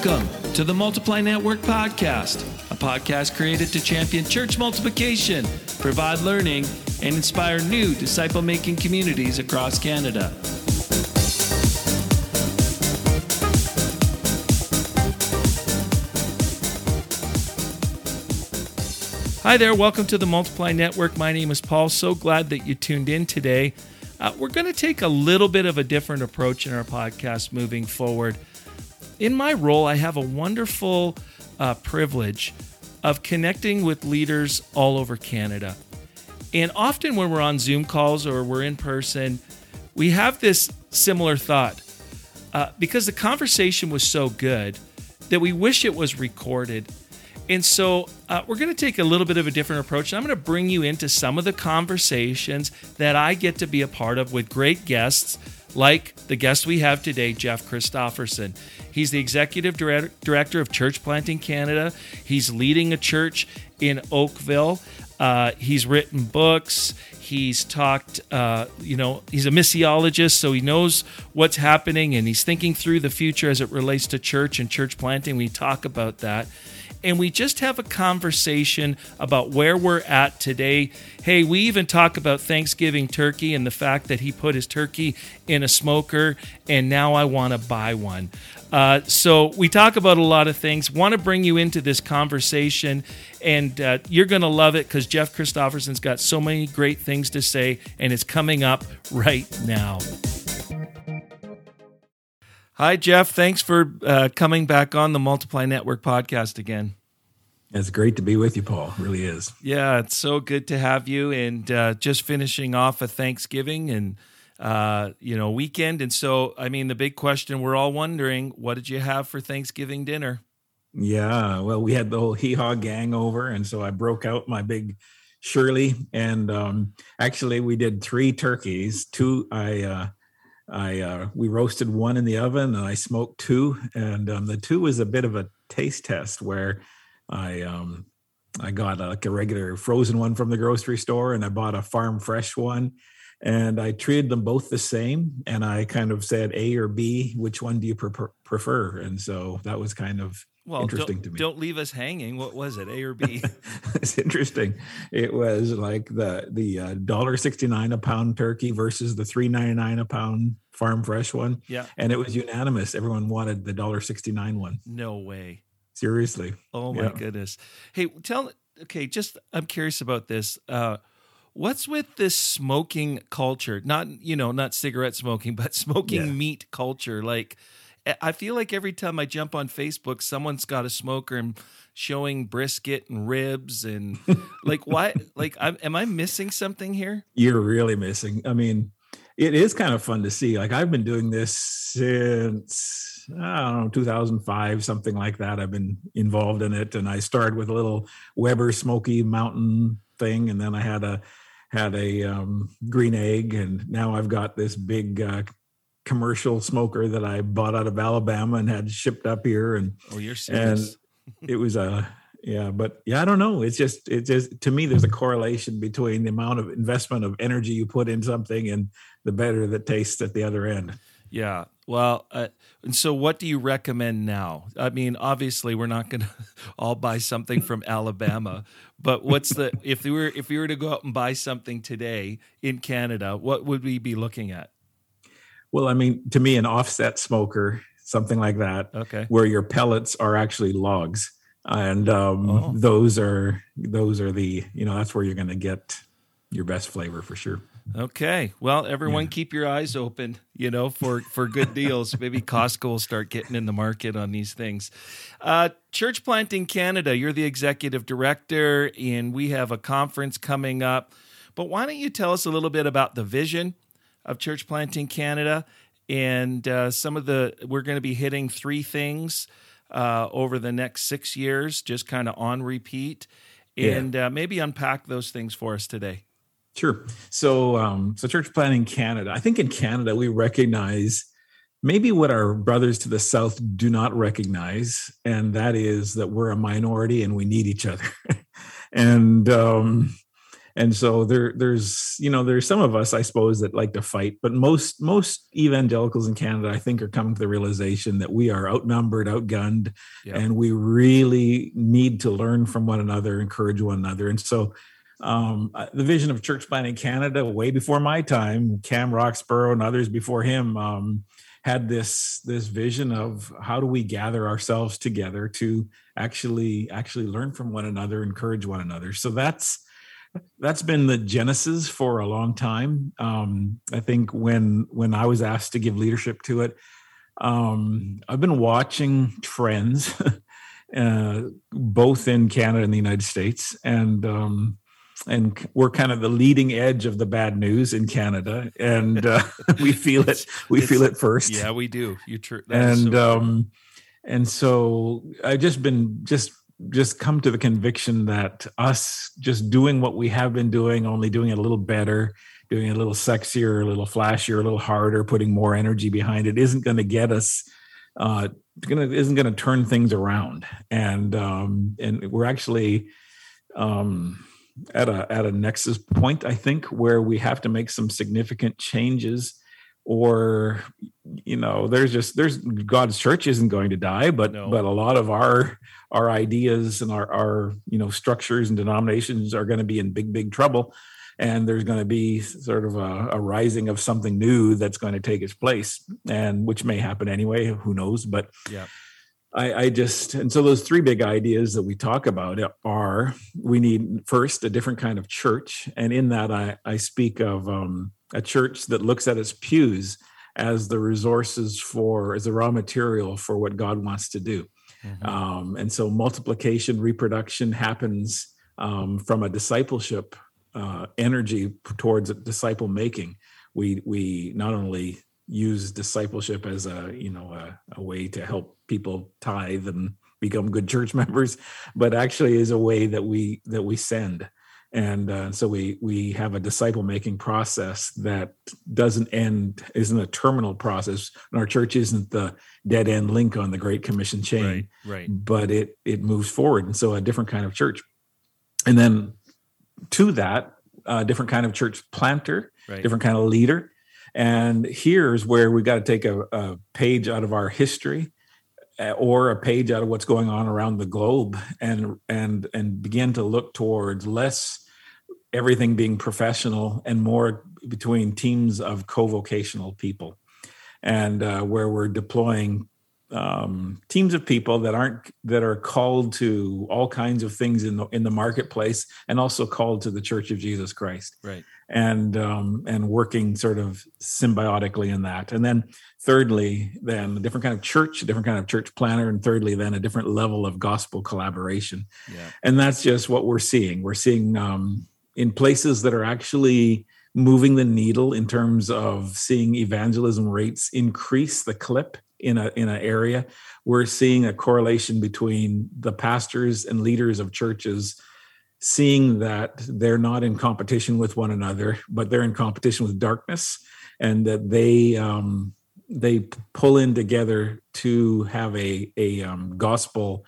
Welcome to the Multiply Network Podcast, a podcast created to champion church multiplication, provide learning, and inspire new disciple making communities across Canada. Hi there, welcome to the Multiply Network. My name is Paul. So glad that you tuned in today. Uh, we're going to take a little bit of a different approach in our podcast moving forward. In my role, I have a wonderful uh, privilege of connecting with leaders all over Canada. And often when we're on Zoom calls or we're in person, we have this similar thought. Uh, because the conversation was so good that we wish it was recorded and so uh, we're going to take a little bit of a different approach. I'm going to bring you into some of the conversations that I get to be a part of with great guests, like the guest we have today, Jeff Christopherson. He's the executive director of Church Planting Canada. He's leading a church in Oakville. Uh, he's written books. He's talked, uh, you know, he's a missiologist, so he knows what's happening and he's thinking through the future as it relates to church and church planting. We talk about that and we just have a conversation about where we're at today. Hey, we even talk about Thanksgiving turkey and the fact that he put his turkey in a smoker, and now I want to buy one. Uh, so we talk about a lot of things. Want to bring you into this conversation, and uh, you're going to love it because Jeff Christopherson's got so many great things to say, and it's coming up right now. Hi, Jeff. Thanks for uh, coming back on the Multiply Network podcast again. It's great to be with you, Paul. It really is. Yeah, it's so good to have you. And uh, just finishing off a Thanksgiving and uh, you know weekend. And so, I mean, the big question we're all wondering: What did you have for Thanksgiving dinner? Yeah, well, we had the whole hee haw gang over, and so I broke out my big Shirley, and um, actually, we did three turkeys. Two, I uh, I uh, we roasted one in the oven and I smoked two, and um, the two was a bit of a taste test where I um, I got a, like a regular frozen one from the grocery store and I bought a farm fresh one, and I treated them both the same, and I kind of said A or B, which one do you pre- prefer? And so that was kind of well, interesting to me. Don't leave us hanging. What was it, A or B? it's interesting. It was like the the uh, dollar sixty nine a pound turkey versus the three ninety nine a pound farm fresh one. Yeah, and it was unanimous. Everyone wanted the dollar sixty nine one. No way. Seriously. Oh my yeah. goodness. Hey, tell. Okay, just I'm curious about this. Uh, what's with this smoking culture? Not you know, not cigarette smoking, but smoking yeah. meat culture. Like I feel like every time I jump on Facebook, someone's got a smoker and showing brisket and ribs and like why like I'm, am I missing something here? You're really missing. I mean, it is kind of fun to see. Like I've been doing this since I don't know 2005, something like that. I've been involved in it, and I started with a little Weber Smoky Mountain thing, and then I had a had a um, green egg, and now I've got this big uh, commercial smoker that I bought out of Alabama and had shipped up here. And oh, you're serious. And it was a yeah, but yeah, I don't know. It's just it's just to me, there's a correlation between the amount of investment of energy you put in something and the better that tastes at the other end. Yeah. Well, uh, and so what do you recommend now? I mean, obviously, we're not going to all buy something from Alabama, but what's the if we were if we were to go out and buy something today in Canada, what would we be looking at? Well, I mean, to me, an offset smoker, something like that, okay, where your pellets are actually logs, and um, oh. those are those are the you know that's where you're going to get your best flavor for sure. Okay. Well, everyone yeah. keep your eyes open, you know, for for good deals. Maybe Costco will start getting in the market on these things. Uh, Church Planting Canada, you're the executive director and we have a conference coming up. But why don't you tell us a little bit about the vision of Church Planting Canada. And uh, some of the, we're going to be hitting three things uh, over the next six years, just kind of on repeat. And yeah. uh, maybe unpack those things for us today. Sure. So, um, so Church Planting Canada, I think in Canada, we recognize maybe what our brothers to the south do not recognize, and that is that we're a minority and we need each other. and um, and so there there's you know there's some of us i suppose that like to fight but most most evangelicals in canada i think are coming to the realization that we are outnumbered outgunned yeah. and we really need to learn from one another encourage one another and so um, uh, the vision of church planting canada way before my time cam roxburgh and others before him um, had this this vision of how do we gather ourselves together to actually actually learn from one another encourage one another so that's that's been the genesis for a long time. Um, I think when when I was asked to give leadership to it, um, I've been watching trends, uh, both in Canada and the United States, and um, and we're kind of the leading edge of the bad news in Canada, and uh, we feel it. We feel it first. Yeah, we do. You true. And so um, and so I've just been just just come to the conviction that us just doing what we have been doing, only doing it a little better, doing it a little sexier, a little flashier, a little harder, putting more energy behind it, isn't going to get us. Uh, gonna isn't going to turn things around, and um, and we're actually um, at a at a nexus point, I think, where we have to make some significant changes or you know there's just there's god's church isn't going to die but no. but a lot of our our ideas and our our you know structures and denominations are going to be in big big trouble. And there's going to be sort of a, a, rising of something new that's going to take its place and which may happen anyway who knows? But yeah. I, I just and so those three big ideas that we talk about are we need first a different kind of church. And in that i i speak of um a church that looks at its pews as the resources for as the raw material for what god wants to do mm-hmm. um, and so multiplication reproduction happens um, from a discipleship uh, energy towards disciple making we we not only use discipleship as a you know a, a way to help people tithe and become good church members but actually is a way that we that we send and uh, so we we have a disciple making process that doesn't end isn't a terminal process. And our church isn't the dead end link on the great commission chain right, right. but it it moves forward. And so a different kind of church. And then to that a different kind of church planter right. different kind of leader. And here's where we got to take a, a page out of our history or a page out of what's going on around the globe and and and begin to look towards less everything being professional and more between teams of co-vocational people and uh, where we're deploying um, teams of people that aren't that are called to all kinds of things in the in the marketplace and also called to the Church of Jesus Christ. Right. And um, and working sort of symbiotically in that. And then thirdly, then a different kind of church, a different kind of church planner, and thirdly, then a different level of gospel collaboration. Yeah. And that's just what we're seeing. We're seeing um, in places that are actually moving the needle in terms of seeing evangelism rates increase the clip in a in an area we're seeing a correlation between the pastors and leaders of churches seeing that they're not in competition with one another but they're in competition with darkness and that they um, they pull in together to have a a um, gospel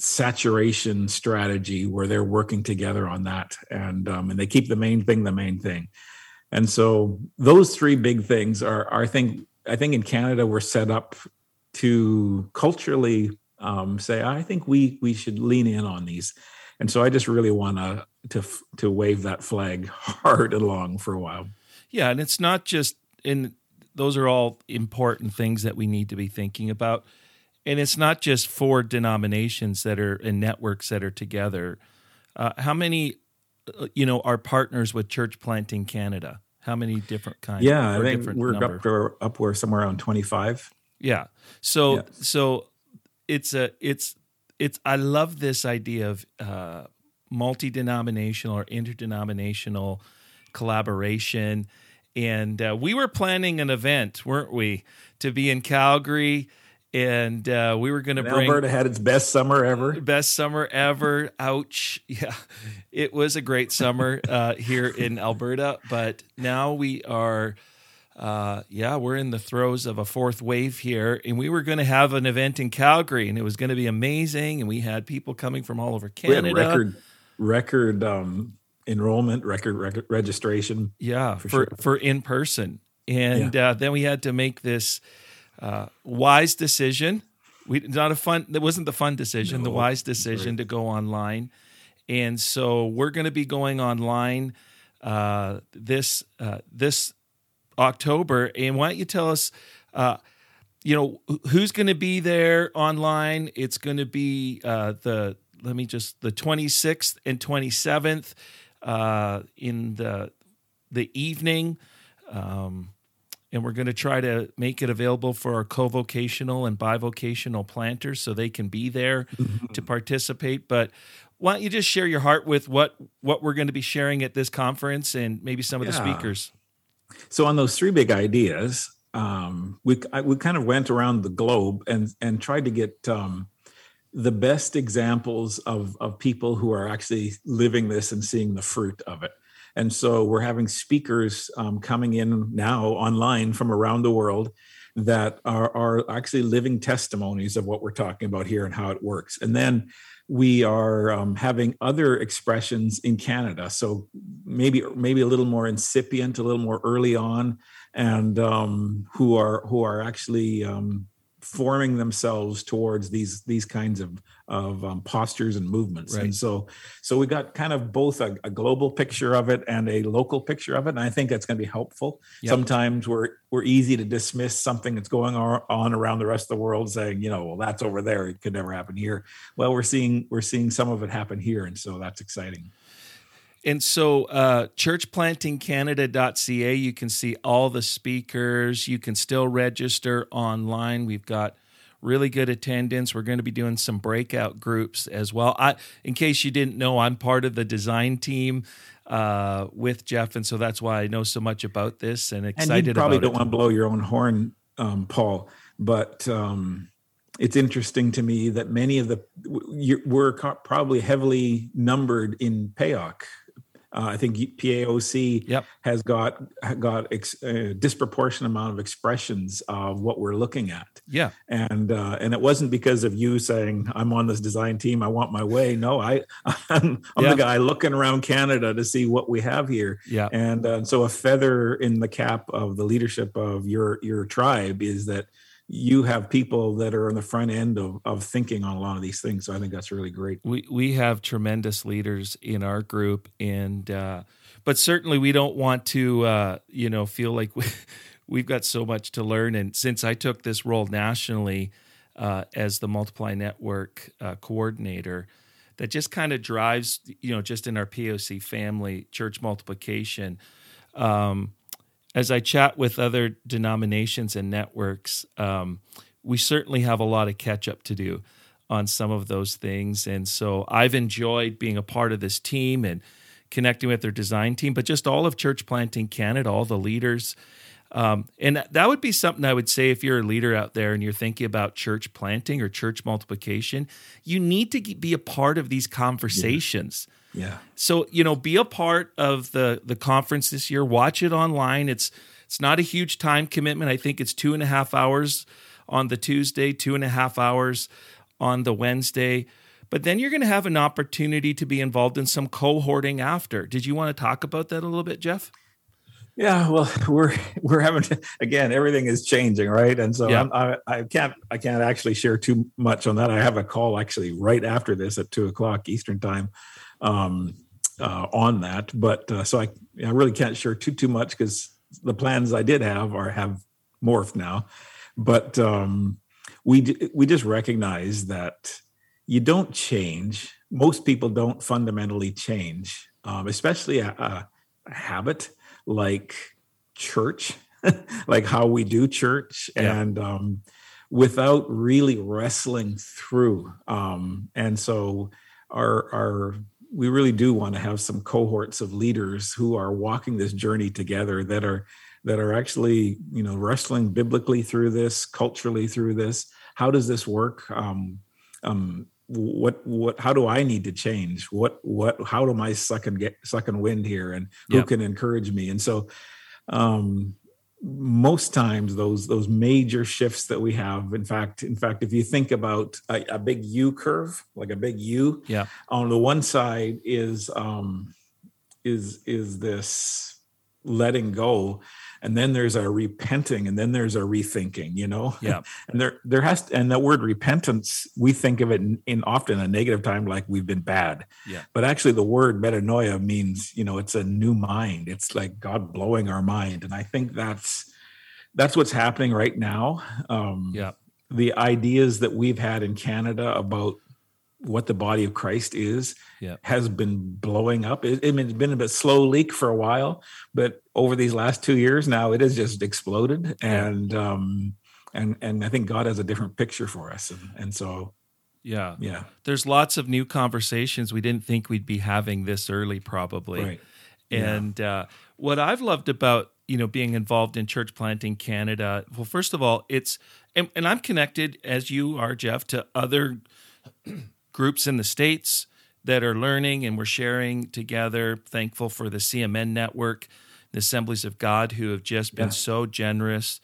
saturation strategy where they're working together on that and um, and they keep the main thing the main thing. And so those three big things are, are i think I think in Canada we're set up to culturally um, say, I think we we should lean in on these, and so I just really want to to to wave that flag hard along for a while. Yeah, and it's not just in those are all important things that we need to be thinking about, and it's not just for denominations that are and networks that are together. Uh, how many, uh, you know, are partners with Church Planting Canada? How many different kinds? Yeah, I think we're number? up to up where somewhere around twenty five. Yeah. So yes. so it's a it's it's I love this idea of uh, multi denominational or interdenominational collaboration. And uh, we were planning an event, weren't we, to be in Calgary and uh, we were going to bring Alberta had its best summer ever. Best summer ever. Ouch! Yeah, it was a great summer uh, here in Alberta, but now we are. Uh, yeah, we're in the throes of a fourth wave here, and we were going to have an event in Calgary, and it was going to be amazing. And we had people coming from all over Canada. record, record um, enrollment, record, record registration. Yeah, for for, sure. for in person, and yeah. uh, then we had to make this uh, wise decision. We not a fun. That wasn't the fun decision. No, the wise decision right. to go online, and so we're going to be going online uh, this uh, this October. And why don't you tell us? Uh, you know who's going to be there online it's going to be uh, the let me just the 26th and 27th uh, in the the evening um, and we're going to try to make it available for our co-vocational and bivocational planters so they can be there mm-hmm. to participate but why don't you just share your heart with what what we're going to be sharing at this conference and maybe some of yeah. the speakers so on those three big ideas um, we I, we kind of went around the globe and and tried to get um, the best examples of of people who are actually living this and seeing the fruit of it. And so we're having speakers um, coming in now online from around the world that are, are actually living testimonies of what we're talking about here and how it works. And then we are um, having other expressions in Canada. So maybe maybe a little more incipient, a little more early on, and um, who are who are actually um, forming themselves towards these these kinds of of um, postures and movements. Right. and so so we got kind of both a, a, global picture of it and a local picture of it and i think that's going to be helpful. Yep. sometimes we're we're easy to dismiss something that's going on around the rest of the world saying you know well that's over there. It could never happen here. Well we're seeing we're seeing some of it happen here and so that's exciting and so, uh, churchplantingcanada.ca, you can see all the speakers. You can still register online. We've got really good attendance. We're going to be doing some breakout groups as well. I, in case you didn't know, I'm part of the design team uh, with Jeff, and so that's why I know so much about this and excited. And you probably don't it. want to blow your own horn, um, Paul, but um, it's interesting to me that many of the we're probably heavily numbered in PAOC uh, I think PAOC yep. has got got ex, a disproportionate amount of expressions of what we're looking at. Yeah, and uh, and it wasn't because of you saying I'm on this design team, I want my way. No, I I'm, I'm the guy looking around Canada to see what we have here. Yeah, and uh, so a feather in the cap of the leadership of your your tribe is that you have people that are on the front end of, of thinking on a lot of these things. So I think that's really great. We we have tremendous leaders in our group, and uh, but certainly we don't want to uh, you know feel like we, we've got so much to learn. And since I took this role nationally uh, as the Multiply Network uh, coordinator, that just kind of drives you know just in our PAOC family church multiplication. Um, as I chat with other denominations and networks, um, we certainly have a lot of catch up to do on some of those things. And so I've enjoyed being a part of this team and connecting with their design team, but just all of Church Planting Canada, all the leaders. Um, and that would be something I would say if you're a leader out there and you're thinking about church planting or church multiplication, you need to be a part of these conversations. Yeah yeah. So you know, be a part of the the conference this year. Watch it online. It's it's not a huge time commitment. I think it's two and a half hours on the Tuesday, two and a half hours on the Wednesday. But then you're going to have an opportunity to be involved in some cohorting after. Did you want to talk about that a little bit, Jeff? Yeah, well, we're we're having to, again everything is changing, right? And so yeah. I, I can't I can't actually share too much on that. I have a call actually right after this at two o'clock Eastern time um, uh, on that. But uh, so I, I really can't share too too much because the plans I did have are have morphed now. But um, we we just recognize that you don't change. Most people don't fundamentally change, um, especially a, a, a, habit like church, like how we do church, yeah. and um, without really wrestling through. Um, and so our our we really do want to have some cohorts of leaders who are walking this journey together that are that are actually you know wrestling biblically through this culturally through this. How does this work? Um, um, what what how do i need to change? What what how do my second get second wind here? And who yep. can encourage me? And so um most times those those major shifts that we have in fact in fact if you think about a, a big u curve like a big u yeah. on the one side is um is is this letting go and then there's our repenting and then there's our rethinking you know? Yeah. And there there has to, and that word repentance we think of it in, in, often a negative time like we've been bad. Yeah. But actually the word metanoia means you know it's a new mind. It's like god blowing our mind. And i think that's that's what's happening right now. Um yeah. the ideas that we've had in canada about what the body of Christ is yeah. has been blowing up. It, has been a bit slow leak for a while, but over these last two years now, it has just exploded. And um, and and I think God has a different picture for us, and, and so yeah, yeah. There's lots of new conversations we didn't think we'd be having this early, probably. Right. And yeah. uh, what I've loved about you know being involved in church planting Canada, well, first of all, it's and, and I'm connected as you are, Jeff, to other groups in the States that are learning and we're sharing together. Thankful for the CMN network, the Assemblies of God, who have just been yeah. so generous.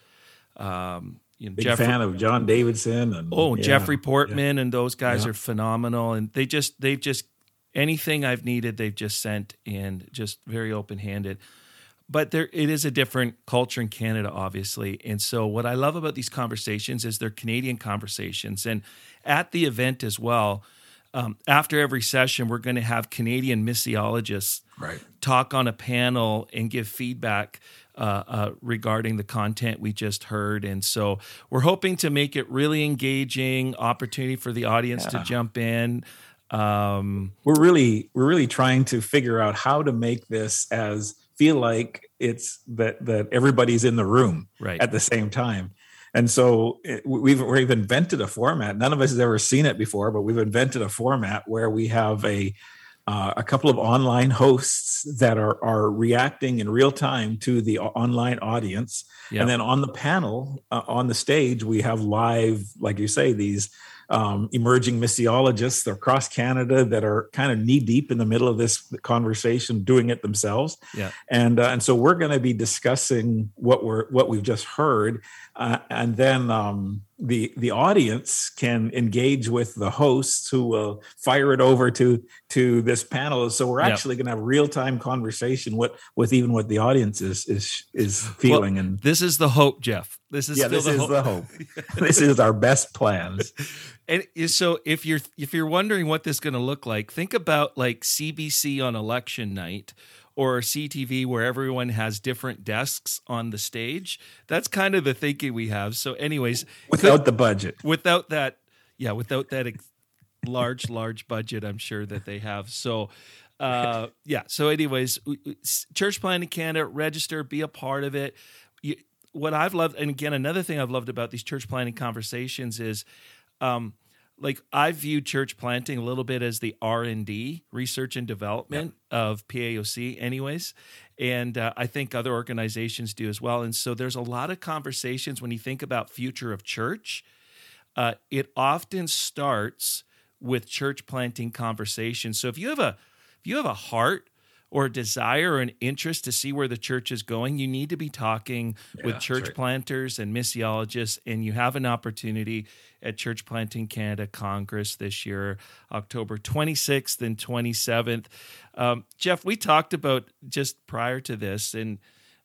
Um, you know, Big Jeffrey, fan of John Davidson and oh yeah, Jeffrey Portman yeah. and those guys are phenomenal and they just they've just anything I've needed they've just sent in just very open handed but there it is a different culture in Canada obviously and so what I love about these conversations is they're Canadian conversations and at the event as well um, after every session, we're going to have Canadian missiologists right. talk on a panel and give feedback uh, uh, regarding the content we just heard. And so we're hoping to make it really engaging, opportunity for the audience yeah. to jump in. Um, we're really we're really trying to figure out how to make this as feel like it's that that everybody's in the room right. at the same time and so it, we've we've invented a format. None of us has ever seen it before, but we've invented a format where we have a uh, a couple of online hosts that are are reacting in real time to the online audience, yep. and then on the panel uh, on the stage we have live, like you say, these um, emerging missiologists across Canada that are kind of knee deep in the middle of this conversation, doing it themselves. Yeah. And uh, and so we're going to be discussing what we're what we've just heard, uh, and then um, the the audience can engage with the hosts who will fire it over to to this panel. So we're actually going to have real time conversation with with even what the audience is is is feeling. Well, and this is the hope, Jeff. This is yeah, this the is hope. the hope. this is our best plans. And so if you're if you're wondering what this is going to look like, think about like CBC on election night or CTV where everyone has different desks on the stage. That's kind of the thinking we have. So, anyways, without could, the budget, without that, yeah, without that ex- large, large budget, I'm sure that they have. So, uh, yeah. So, anyways, Church Planting Canada, register, be a part of it. You, what I've loved, and again, another thing I've loved about these church planting conversations is. Um, like I view church planting a little bit as the R and D, research and development yeah. of PAOC, anyways, and uh, I think other organizations do as well. And so there's a lot of conversations when you think about future of church. Uh, it often starts with church planting conversations. So if you have a if you have a heart or a desire or an interest to see where the church is going, you need to be talking yeah, with church right. planters and missiologists, and you have an opportunity at Church Planting Canada Congress this year, October 26th and 27th. Um, Jeff, we talked about just prior to this, and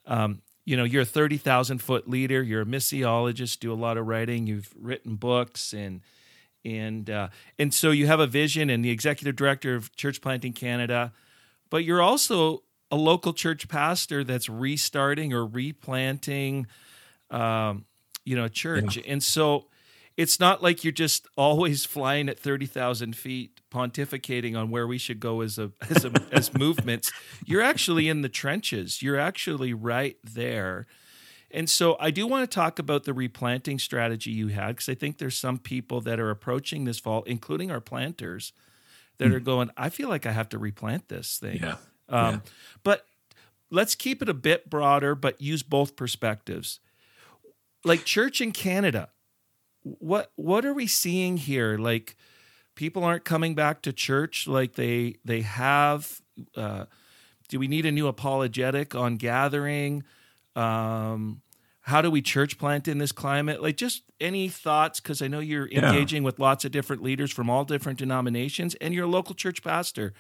um, you know, you're a 30,000 foot leader, you're a missiologist, do a lot of writing, you've written books and and uh, and so you have a vision and the executive director of Church Planting Canada but you're also a local church pastor that's restarting or replanting, um, you know, a church. Yeah. And so it's not like you're just always flying at 30,000 feet pontificating on where we should go as a, as, a, as movements. You're actually in the trenches. You're actually right there. And so I do want to talk about the replanting strategy you had because I think there's some people that are approaching this fall, including our planters, that are going, I feel like I have to replant this thing. Yeah. Um, yeah. But let's keep it a bit broader, but use both perspectives. Like church in Canada, what what are we seeing here? Like people aren't coming back to church like they they have. Uh, do we need a new apologetic on gathering? Um, how do we church plant in this climate? Like, just any thoughts? Because I know you're engaging yeah. with lots of different leaders from all different denominations, and you're a local church pastor.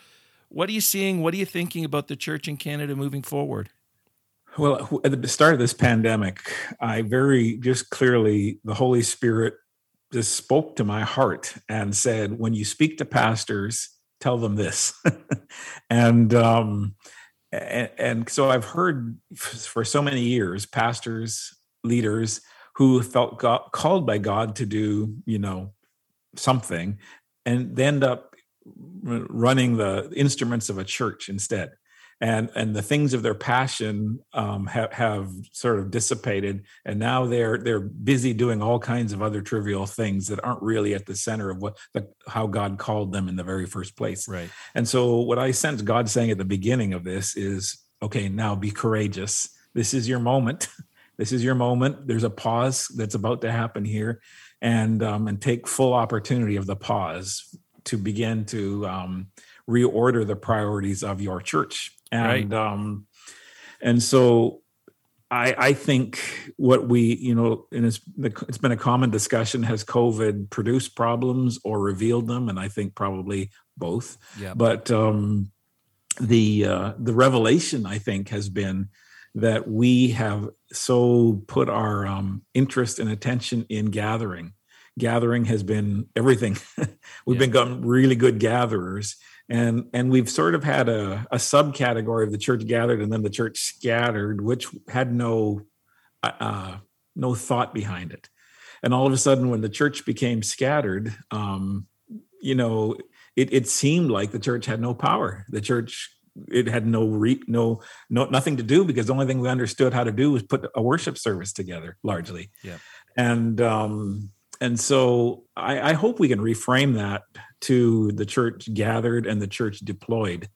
what are you seeing? What are you thinking about the church in Canada moving forward? Well, at the start of this pandemic, I very just clearly the Holy Spirit just spoke to my heart and said, when you speak to pastors, tell them this. and um, and, and so I've heard for so many years pastors, leaders who felt God, called by God to do, you know, something, and they end up running the instruments of a church instead and and the things of their passion um, have have sort of dissipated, and now they're they're busy doing all kinds of other trivial things that aren't really at the center of what the, how God called them in the very first place. Right. And so, what I sense God saying at the beginning of this is, okay, now be courageous. This is your moment. This is your moment. There's a pause that's about to happen here, and um, and take full opportunity of the pause to begin to um, reorder the priorities of your church and right. um and so I, I think what we, you know, and it's, it's been a common discussion: has COVID produced problems or revealed them? And I think probably both. Yeah. But um, the uh, the revelation, I think, has been that we have so put our um, interest and attention in gathering. Gathering has been everything. We've yeah. become really good gatherers, and and we've sort of had a, a subcategory of the church gathered and then the church scattered which had no uh, uh, no thought behind it and all of a sudden when the church became scattered um, you know it, it seemed like the church had no power the church it had no re, no no nothing to do because the only thing we understood how to do was put a worship service together largely. Yeah. And um and so I, I, hope we can reframe that to the church gathered and the church deployed,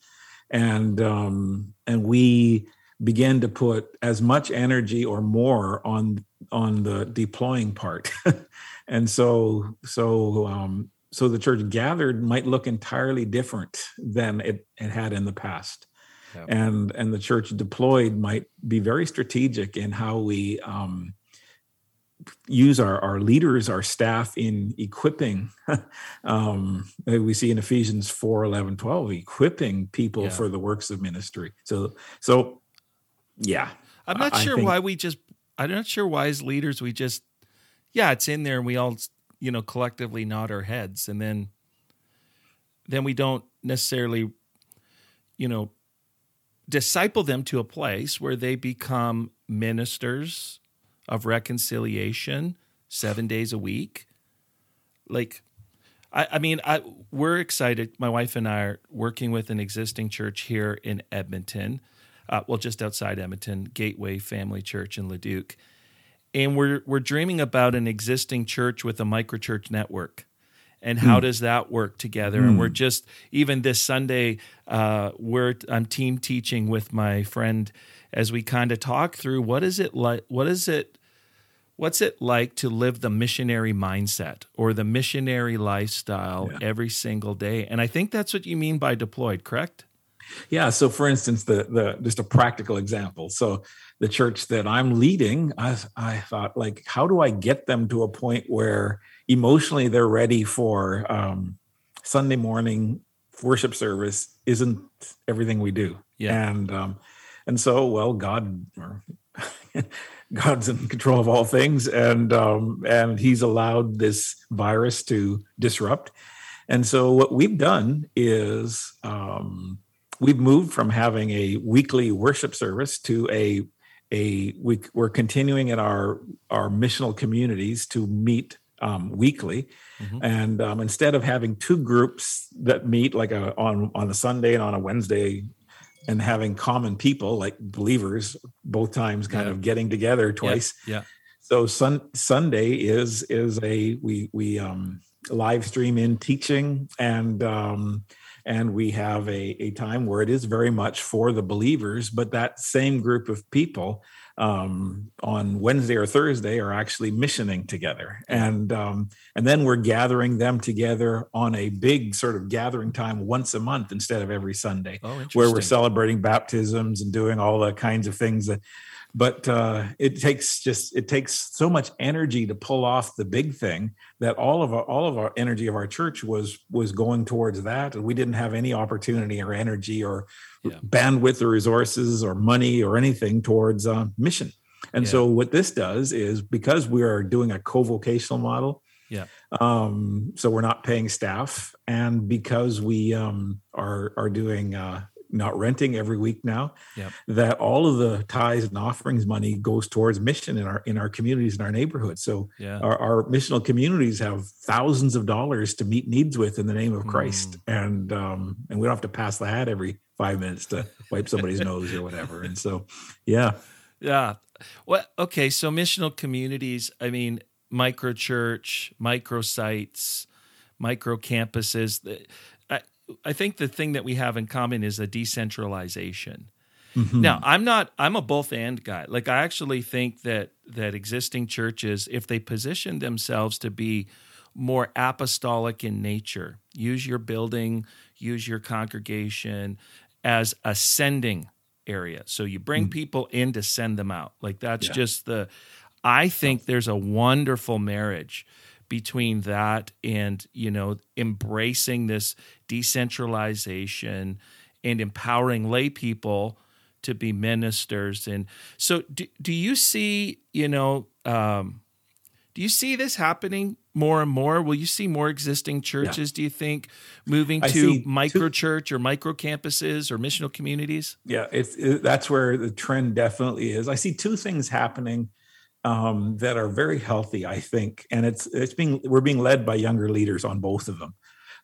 and um, and we begin to put as much energy or more on on the deploying part, and so so um, so the church gathered might look entirely different than it, it had in the past. And and the church deployed might be very strategic in how we um, use our, our leaders, our staff in equipping. um, we see in Ephesians 4 11, 12, equipping people yeah. for the works of ministry. So, so yeah. I'm not I, sure I think, why we just, I'm not sure why as leaders we just, yeah, it's in there and we all, you know, collectively nod our heads and then, then we don't necessarily, you know, disciple them to a place where they become ministers of reconciliation seven days a week. Like, I, I mean, I, we're excited. My wife and I are working with an existing church here in Edmonton, uh, well, just outside Edmonton, Gateway Family Church in Leduc. And we're, we're dreaming about an existing church with a microchurch network and how mm. does that work together mm. and we're hmm. just even this sunday uh, we're i'm team teaching with my friend as we kind of talk through what is it like what is it what's it like to live the missionary mindset or the missionary lifestyle yeah. every single day and i think that's what you mean by deployed correct yeah so for instance the the just a practical example. So the church that i'm leading i i thought like how do i get them to a point where emotionally they're ready for um, sunday morning worship service isn't everything we do? Yeah. And um and so, well, God, God's in control of all things, and um, and He's allowed this virus to disrupt. And so, what we've done is um, we've moved from having a weekly worship service to a a we, we're continuing in our our missional communities to meet um, weekly, mm-hmm. and um, instead of having two groups that meet like a, on on a Sunday and on a Wednesday and having common people like believers both times kind yeah. of getting together twice yeah, yeah. so sun, sunday is is a we we um live stream in teaching and um and we have a, a time where it is very much for the believers but that same group of people um, on Wednesday or Thursday are actually missioning together, and um, and then we're gathering them together on a big sort of gathering time once a month instead of every Sunday, oh, where we're celebrating baptisms and doing all the kinds of things that but uh, it takes just it takes so much energy to pull off the big thing that all of our all of our energy of our church was was going towards that and we didn't have any opportunity or energy or yeah. bandwidth or resources or money or anything towards uh, mission and yeah. so what this does is because we are doing a co-vocational model yeah um so we're not paying staff and because we um are are doing uh not renting every week now yep. that all of the tithes and offerings money goes towards mission in our in our communities in our neighborhood so yeah. our, our, missional communities have thousands of dollars to meet needs with in the name of christ mm. and um and we don't have to pass the hat every five minutes to wipe somebody's nose or whatever and so yeah yeah well okay so missional communities i mean micro church micro sites micro campuses I think the thing that we have in common is a decentralization. Mm-hmm. Now, I'm not I'm a both and guy. Like I actually think that that existing churches if they position themselves to be more apostolic in nature, use your building, use your congregation as a sending area. So you bring mm-hmm. people in to send them out. Like that's yeah. just the I think there's a wonderful marriage between that and you know embracing this decentralization and empowering lay people to be ministers. And so do, do you see you know um, do you see this happening more and more? Will you see more existing churches yeah. do you think moving to micro church or micro campuses or missional communities? Yeah it's it, that's where the trend definitely is. I see two things happening um, that are very healthy, I think, and it's it's being we're being led by younger leaders on both of them.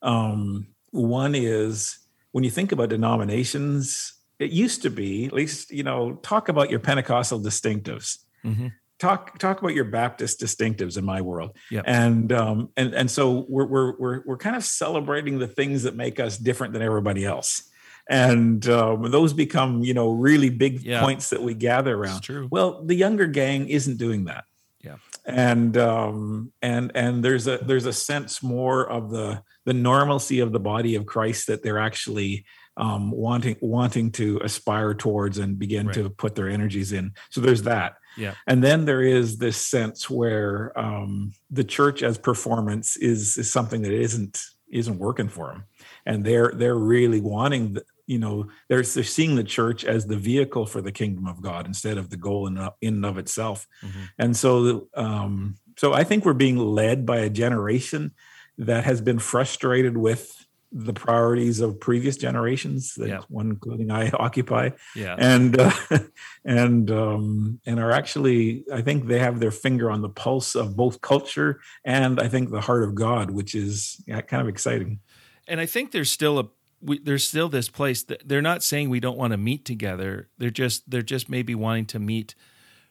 Um, one is when you think about denominations, it used to be at least you know talk about your Pentecostal distinctives. Mm-hmm. Talk talk about your Baptist distinctives in my world, yep. and um, and and so we're we're we're we're kind of celebrating the things that make us different than everybody else and um, those become you know really big yeah. points that we gather around. true. Well, the younger gang isn't doing that. Yeah, and um, and and there's a there's a sense more of the the normalcy of the body of Christ that they're actually um, wanting wanting to aspire towards and begin right. to put their energies in. So there's that. Yeah. And then there is this sense where um, the church as performance is is something that isn't isn't working for them, and they're they're really wanting you know they're, they're seeing the church as the vehicle for the kingdom of god instead of the goal in, in and of itself mm-hmm. and so um, so i think we're being led by a generation that has been frustrated with the priorities of previous generations that yeah. one including i occupy yeah and uh, and um and are actually i think they have their finger on the pulse of both culture and i think the heart of god which is yeah, kind of exciting and i think there's still a we, there's still this place that they're not saying we don't want to meet together. They're just they're just maybe wanting to meet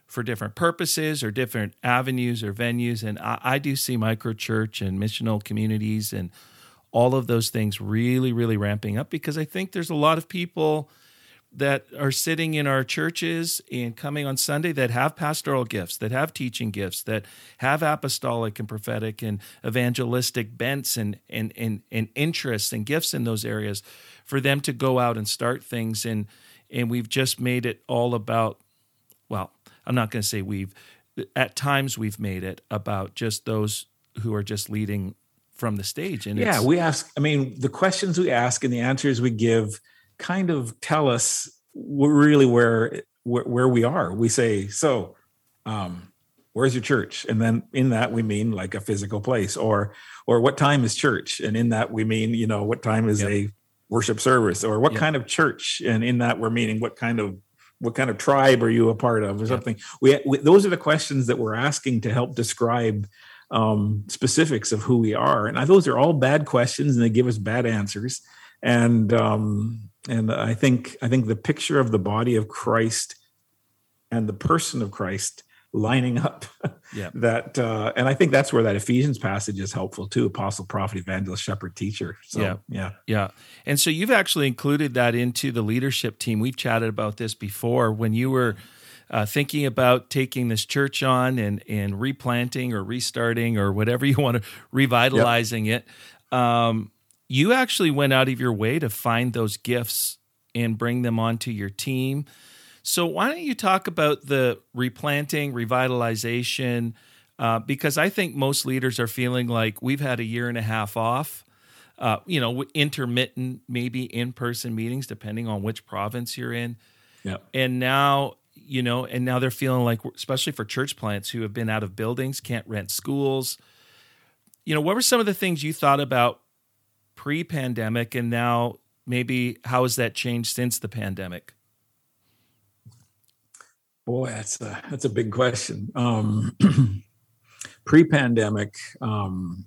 for different purposes or different avenues or venues. And I, I do see micro church and missional communities and all of those things really, really ramping up because I think there's a lot of people that are sitting in our churches and coming on Sunday that have pastoral gifts, that have teaching gifts, that have apostolic and prophetic and evangelistic bents and and and, and interests and gifts in those areas, for them to go out and start things. And and we've just made it all about well, I'm not going to say we've at times we've made it about just those who are just leading from the stage. And yeah we ask i mean the questions we ask and the answers we give kind of tell us really where where, we are. We say, so um, where's your church? And then in that we mean like a physical place, or or what time is church? And in that we mean you know what time is yep. a worship service, or what yep. kind of church? And in that we're meaning what kind of what kind of tribe are you a part of, or yep. something? We, we those are the questions that we're asking to help describe um, specifics of who we are. And those are all bad questions, and they give us bad answers. And um, and I think I think the picture of the body of Christ and the person of Christ lining up yeah. that uh and i think that's where that ephesians passage is helpful too apostle prophet evangelist shepherd teacher. So yeah. yeah. Yeah. And so you've actually included that into the leadership team. We've chatted about this before. When you were uh, thinking about taking this church on and and replanting or restarting or whatever you want to revitalizing yep. it um you actually went out of your way to find those gifts and bring them onto your team. So why don't you talk about the replanting, revitalization? Uh, because I think most leaders are feeling like we've had a year and a half off. Uh, you know, intermittent, maybe in-person meetings, depending on which province you're in. Yeah. And now, you know, and now they're feeling like, especially for church plants who have been out of buildings, can't rent schools. You know, what were some of the things you thought about pre-pandemic, and now maybe how has that changed since the pandemic? Boy, that's a that's a big question. Um, pre-pandemic, um,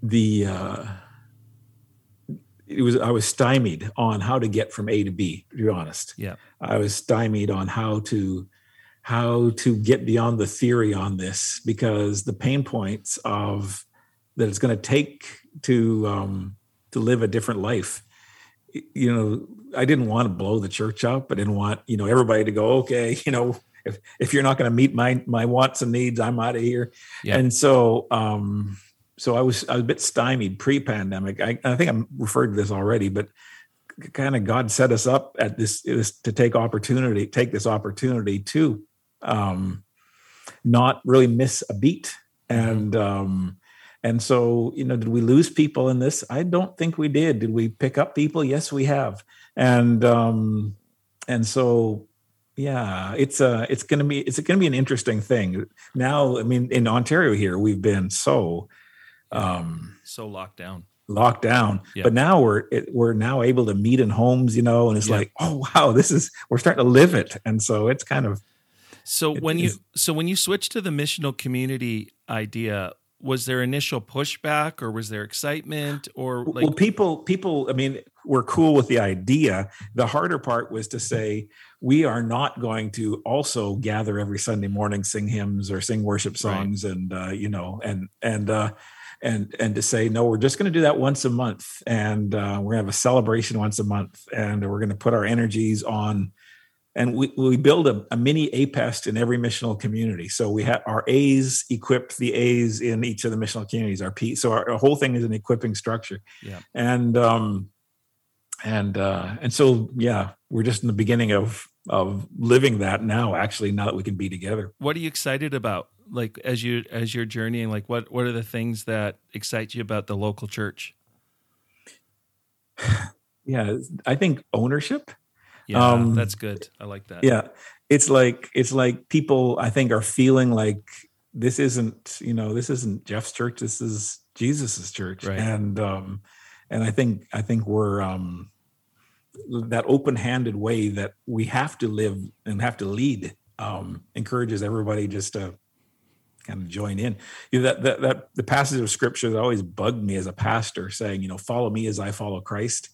the uh, it was I was stymied on how to get from A to B. To be honest, Yeah. I was stymied on how to how to get beyond the theory on this because the pain points of that it's going to take to um, to live a different life. You know, I didn't want to blow the church up. I didn't want you know everybody to go, okay, you know, if if you're not going to meet my my wants and needs, I'm out of here. Yeah. And so, um, so I was I was a bit stymied pre-pandemic. I, I think I'm referred to this already, but kind of God set us up at this, this to take opportunity, take this opportunity to um, not really miss a beat. And um, and so you know, did we lose people in this? I don't think we did. Did we pick up people? Yes, we have. And um, and so yeah, it's uh it's gonna be it's gonna be an interesting thing. Now, I mean, in Ontario here, we've been so um So locked down. locked down Yeah. but now we're it, we're now able to meet in homes you know and it's Yeah. like oh wow this is we're starting to live it and so it's kind of So It when you so when you switch to the missional community idea, was there initial pushback or was there excitement or like well people people i mean were cool with the idea the harder part was to say we are not going to also gather every sunday morning sing hymns or sing worship Right. songs and uh, you know and and uh and and to say no we're just going to do that once a month and uh, we're going to have a celebration once a month and we're going to put our energies on and we, we build a, a mini apest in every missional community so we have our a's equip the a's in each of the missional communities our p so our, our whole thing is an equipping structure Yeah. and um and uh and so yeah we're just in the beginning of of living that now actually now that we can be together what are you excited about? Like as you as you're journeying, like what what are the things that excite you about the local church? yeah i think ownership Yeah, Um, that's good. I like that. yeah it's like it's like people i think are feeling like this isn't you know this isn't jeff's church this is jesus's church Right. and um and i think i think we're um that open-handed way that we have to live and have to lead um encourages everybody just to kind of join in you know, that, that that the passage of scripture that always bugged me as a pastor saying you know follow me as i follow christ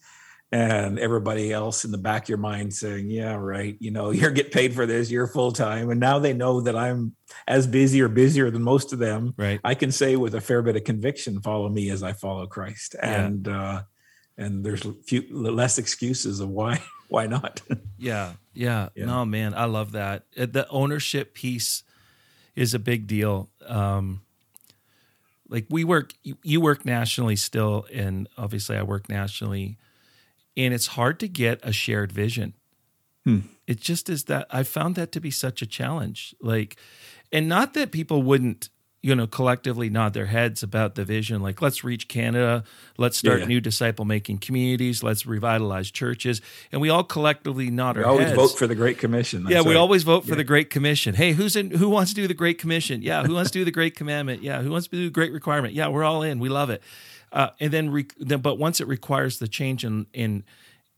and everybody else in the back of your mind saying, "Yeah, right. You know, you're get paid for this. You're full time." And now they know that I'm as busy or busier than most of them. Right. I can say with a fair bit of conviction, "Follow me as I follow Christ," Yeah. and uh, and there's few, less excuses of why why not. Yeah, yeah. Yeah. No, man, I love that. Uh, The ownership piece is a big deal. Um, like we work, you, you work nationally still, and obviously I work nationally, and it's hard to get a shared vision. Hmm. It just is that I found that to be such a challenge. Like, and not that people wouldn't, you know, collectively nod their heads about the vision. Like, let's reach Canada, let's start Yeah. new disciple making communities, let's revitalize churches, and we all collectively nod our heads. We our always heads. vote for the Great Commission. Yeah, we right. always vote for Yeah. the Great Commission. Hey, who's in? Who wants to do the Great Commission? Yeah, who wants to do the Great Commandment? Yeah, who wants to do the Great Requirement? Yeah, we're all in. We love it. Uh, and then, re, then, but once it requires the change in in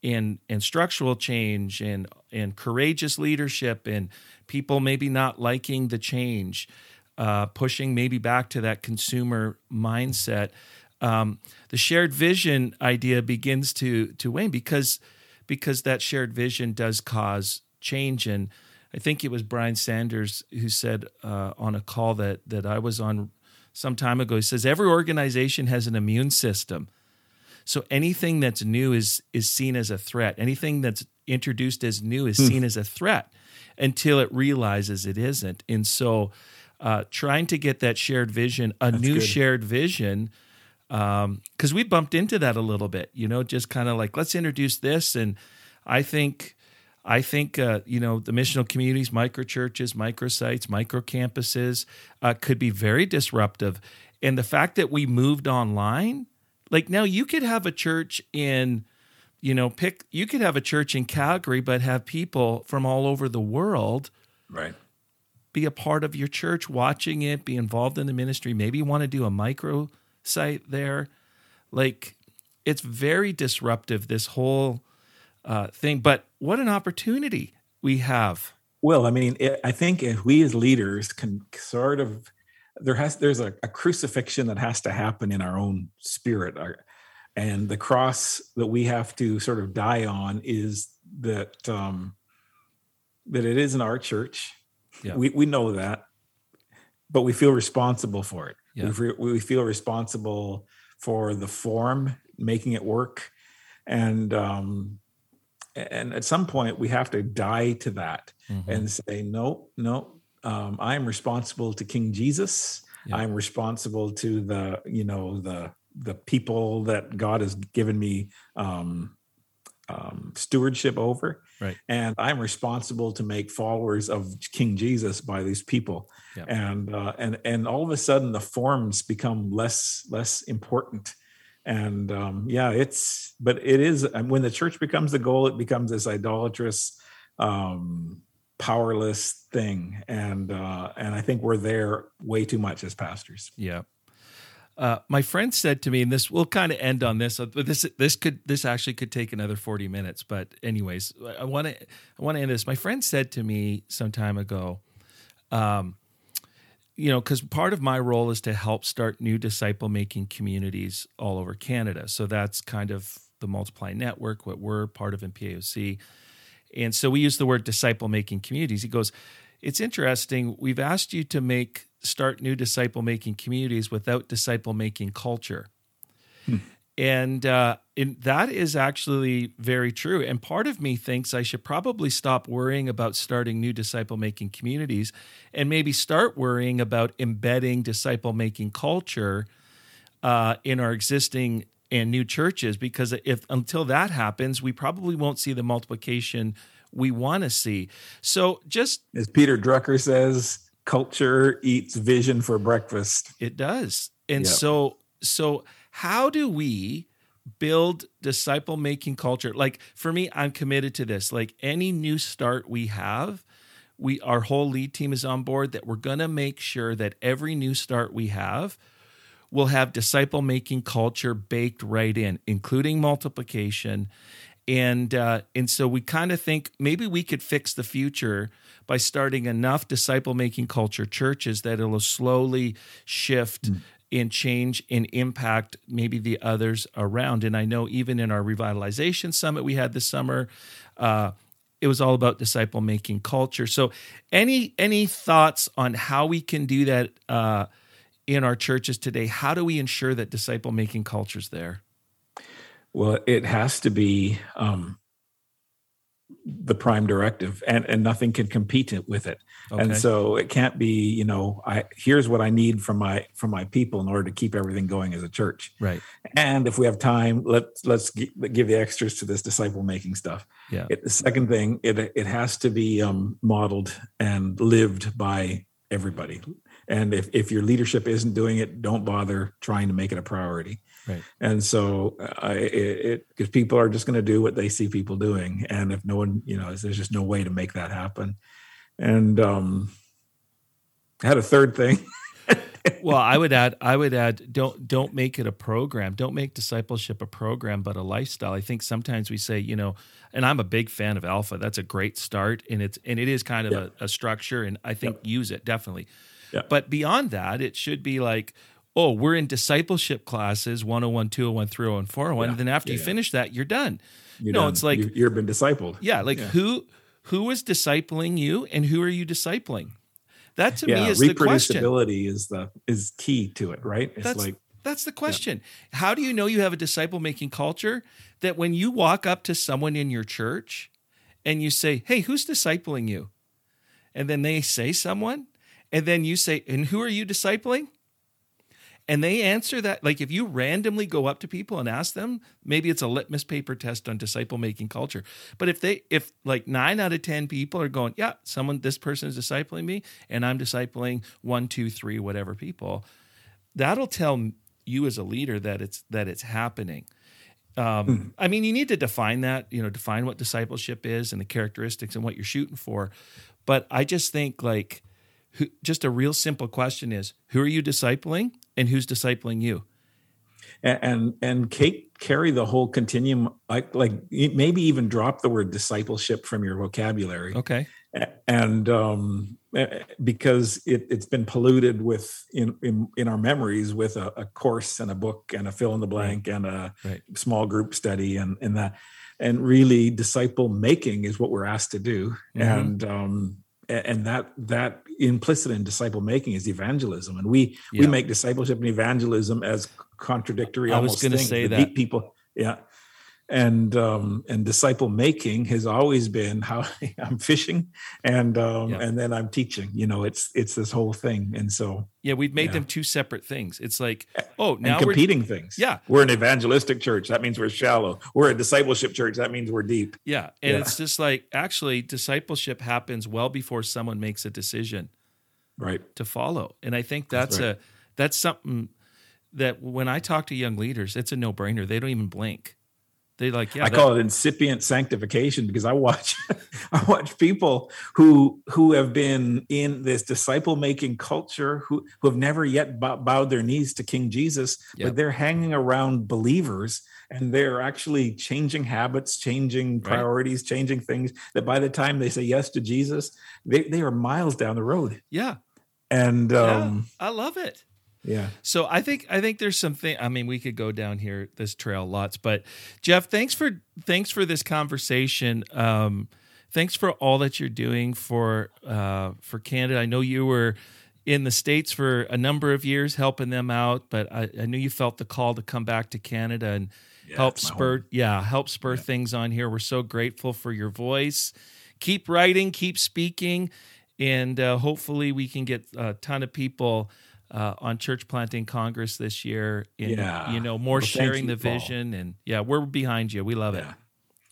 in in structural change and and courageous leadership and people maybe not liking the change, uh, pushing maybe back to that consumer mindset. Um, the shared vision idea begins to to wane because because that shared vision does cause change. And I think it was Brian Sanders who said uh, on a call that that I was on some time ago. He says every organization has an immune system. So anything that's new is is seen as a threat. Anything that's introduced as new is seen as a threat until it realizes it isn't. And so, uh, trying to get that shared vision, a new good. shared vision, because we bumped into that a little bit. You know, just kind of like let's introduce this, and I think. I think uh, you know the missional communities, micro churches, micro sites, micro campuses uh, could be very disruptive, and the fact that we moved online, like now you could have a church in, you know, pick you could have a church in Calgary, but have people from all over the world, right, be a part of your church, watching it, be involved in the ministry. Maybe you want to do a micro site there, like it's very disruptive. This whole uh, thing. But what an opportunity we have. Well, I mean, it, I think if we as leaders can sort of there has there's a, a crucifixion that has to happen in our own spirit, our, and the cross that we have to sort of die on is that um, that it isn't our church. Yeah. We we know that, but we feel responsible for it. Yeah. We, we feel responsible for the form, making it work, and um, and at some point we have to die to that mm-hmm. and say no no um, i'm responsible to king jesus yeah. i'm responsible to the you know the the people that god has given me um, um, stewardship over right and i'm responsible to make followers of king jesus by these people yeah. and uh, and and all of a sudden the forms become less less important and um, yeah it's but it is when the church becomes the goal it becomes this idolatrous um, powerless thing and uh, and i think we're there way too much as pastors yeah uh, my friend said to me, and this we'll kind of end on this. But this this could this actually could take another forty minutes. But anyways, I want to I want to end this. My friend said to me some time ago, um, you know, because part of my role is to help start new disciple making communities all over Canada. So that's kind of the Multiply Network, what we're part of in PAOC. And so we use the word disciple making communities. He goes, It's interesting. We've asked you to make start new disciple making communities without disciple making culture. Hmm. And, uh, and that is actually very true. And part of me thinks I should probably stop worrying about starting new disciple making communities and maybe start worrying about embedding disciple making culture uh, in our existing and new churches because if until that happens we probably won't see the multiplication we want to see so just as peter drucker says culture eats vision for breakfast it does and yep. so so how do we build disciple making culture? Like for me i'm committed to this. Like any new start we have we our whole lead team is on board that we're going to make sure that every new start we have will have disciple making culture baked right in including multiplication. And uh, and so we kind of think maybe we could fix the future by starting enough disciple making culture churches that it'll slowly shift mm and change and impact maybe the others around. And I know even in our revitalization summit we had this summer, uh, it was all about disciple making culture. So, any any thoughts on how we can do that uh, in our churches today? How do we ensure that disciple making culture is there? Well, it has to be um, the prime directive and and nothing can compete with it. Okay. and so it can't be you know i here's what i need from my from my people in order to keep everything going as a church. Right. And if we have time let's let's give the extras to this disciple making stuff. Yeah. It, the second thing it it has to be um, modeled and lived by everybody and if, if your leadership isn't doing it don't bother trying to make it a priority Right. And so uh, it because people are just going to do what they see people doing, and if no one, you know, there's just no way to make that happen. And um, I had a third thing. well, I would add, I would add, don't don't make it a program. Don't make discipleship a program, but a lifestyle. I think sometimes we say, you know, and I'm a big fan of Alpha. That's a great start, and it's and it is kind of yeah. a, a, structure, and I think yeah. use it definitely. Yeah. But beyond that, it should be like, oh, we're in discipleship classes 101, 201, 301, 401. Yeah. And then after yeah, you finish that, you're done. You're no, done. it's like you, have been discipled. Yeah. Like who who is discipling you and who are you discipling? That to me is the question. Reproducibility is the is key to it, right? It's that's, like that's the question. How do you know you have a disciple making culture? That when you walk up to someone in your church and you say, Hey, who's discipling you? And then they say someone, and then you say, And who are you discipling? and they answer that like if you randomly go up to people and ask them maybe it's a litmus paper test on disciple making culture but if they if like nine out of ten people are going yeah someone this person is discipling me and i'm discipling one two three whatever people that'll tell you as a leader that it's that it's happening um, mm. I mean, you need to define that, you know, define what discipleship is and the characteristics and what you're shooting for. But I just think like, who, just a real simple question is, who are you discipling? and who's discipling you and and, and Kate carry the whole continuum like like maybe even drop the word discipleship from your vocabulary okay and um because it, it's been polluted with in, in, in our memories with a, a, course and a book and a fill in the blank right. and a right. small group study and and that and really disciple making is what we're asked to do mm-hmm. and um and that that implicit in disciple making is evangelism. And we yeah. we make discipleship and evangelism as contradictory i was going to say that. people. Yeah and um and disciple making has always been how i'm fishing and um yeah. and then i'm teaching you know it's it's this whole thing. And so yeah we've made yeah. them two separate things. It's like oh now and competing things. Yeah. We're an evangelistic church. That means we're shallow. We're a discipleship church. That means we're deep. Yeah and yeah. it's just like actually discipleship happens well before someone makes a decision right. to follow. And i think that's, that's right. a that's something that when i talk to young leaders it's a no-brainer. They don't even blink they like yeah. I that, call it incipient sanctification because I watch I watch people who who have been in this disciple making culture who who have never yet bowed their knees to King Jesus, yep. but they're hanging around believers and they're actually changing habits, changing priorities, right. changing things that by the time they say yes to Jesus, they, they are miles down the road. Yeah. And um, yeah, I love it. Yeah. So I think I think there's something. I mean, we could go down here this trail lots, but Jeff, thanks for thanks for this conversation. Um, thanks for all that you're doing for uh, for Canada. I know you were in the states for a number of years helping them out, but I, I knew you felt the call to come back to Canada and yeah, help spur yeah help spur yeah. things on here. We're so grateful for your voice. Keep writing, keep speaking, and uh, hopefully we can get a ton of people uh, on church planting congress this year in yeah. you know more well, sharing you, the vision Paul. and yeah we're behind you we love yeah. it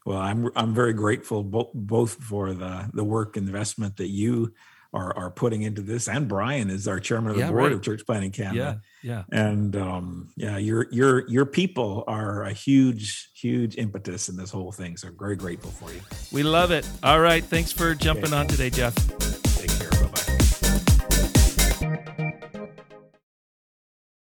well i'm i'm very grateful both both for the the work investment that you are are putting into this and brian is our chairman of the yeah, board right. of church planting canada yeah yeah and um yeah your your your people are a huge huge impetus in this whole thing so I'm very grateful for you we love it all right thanks for jumping okay. on today jeff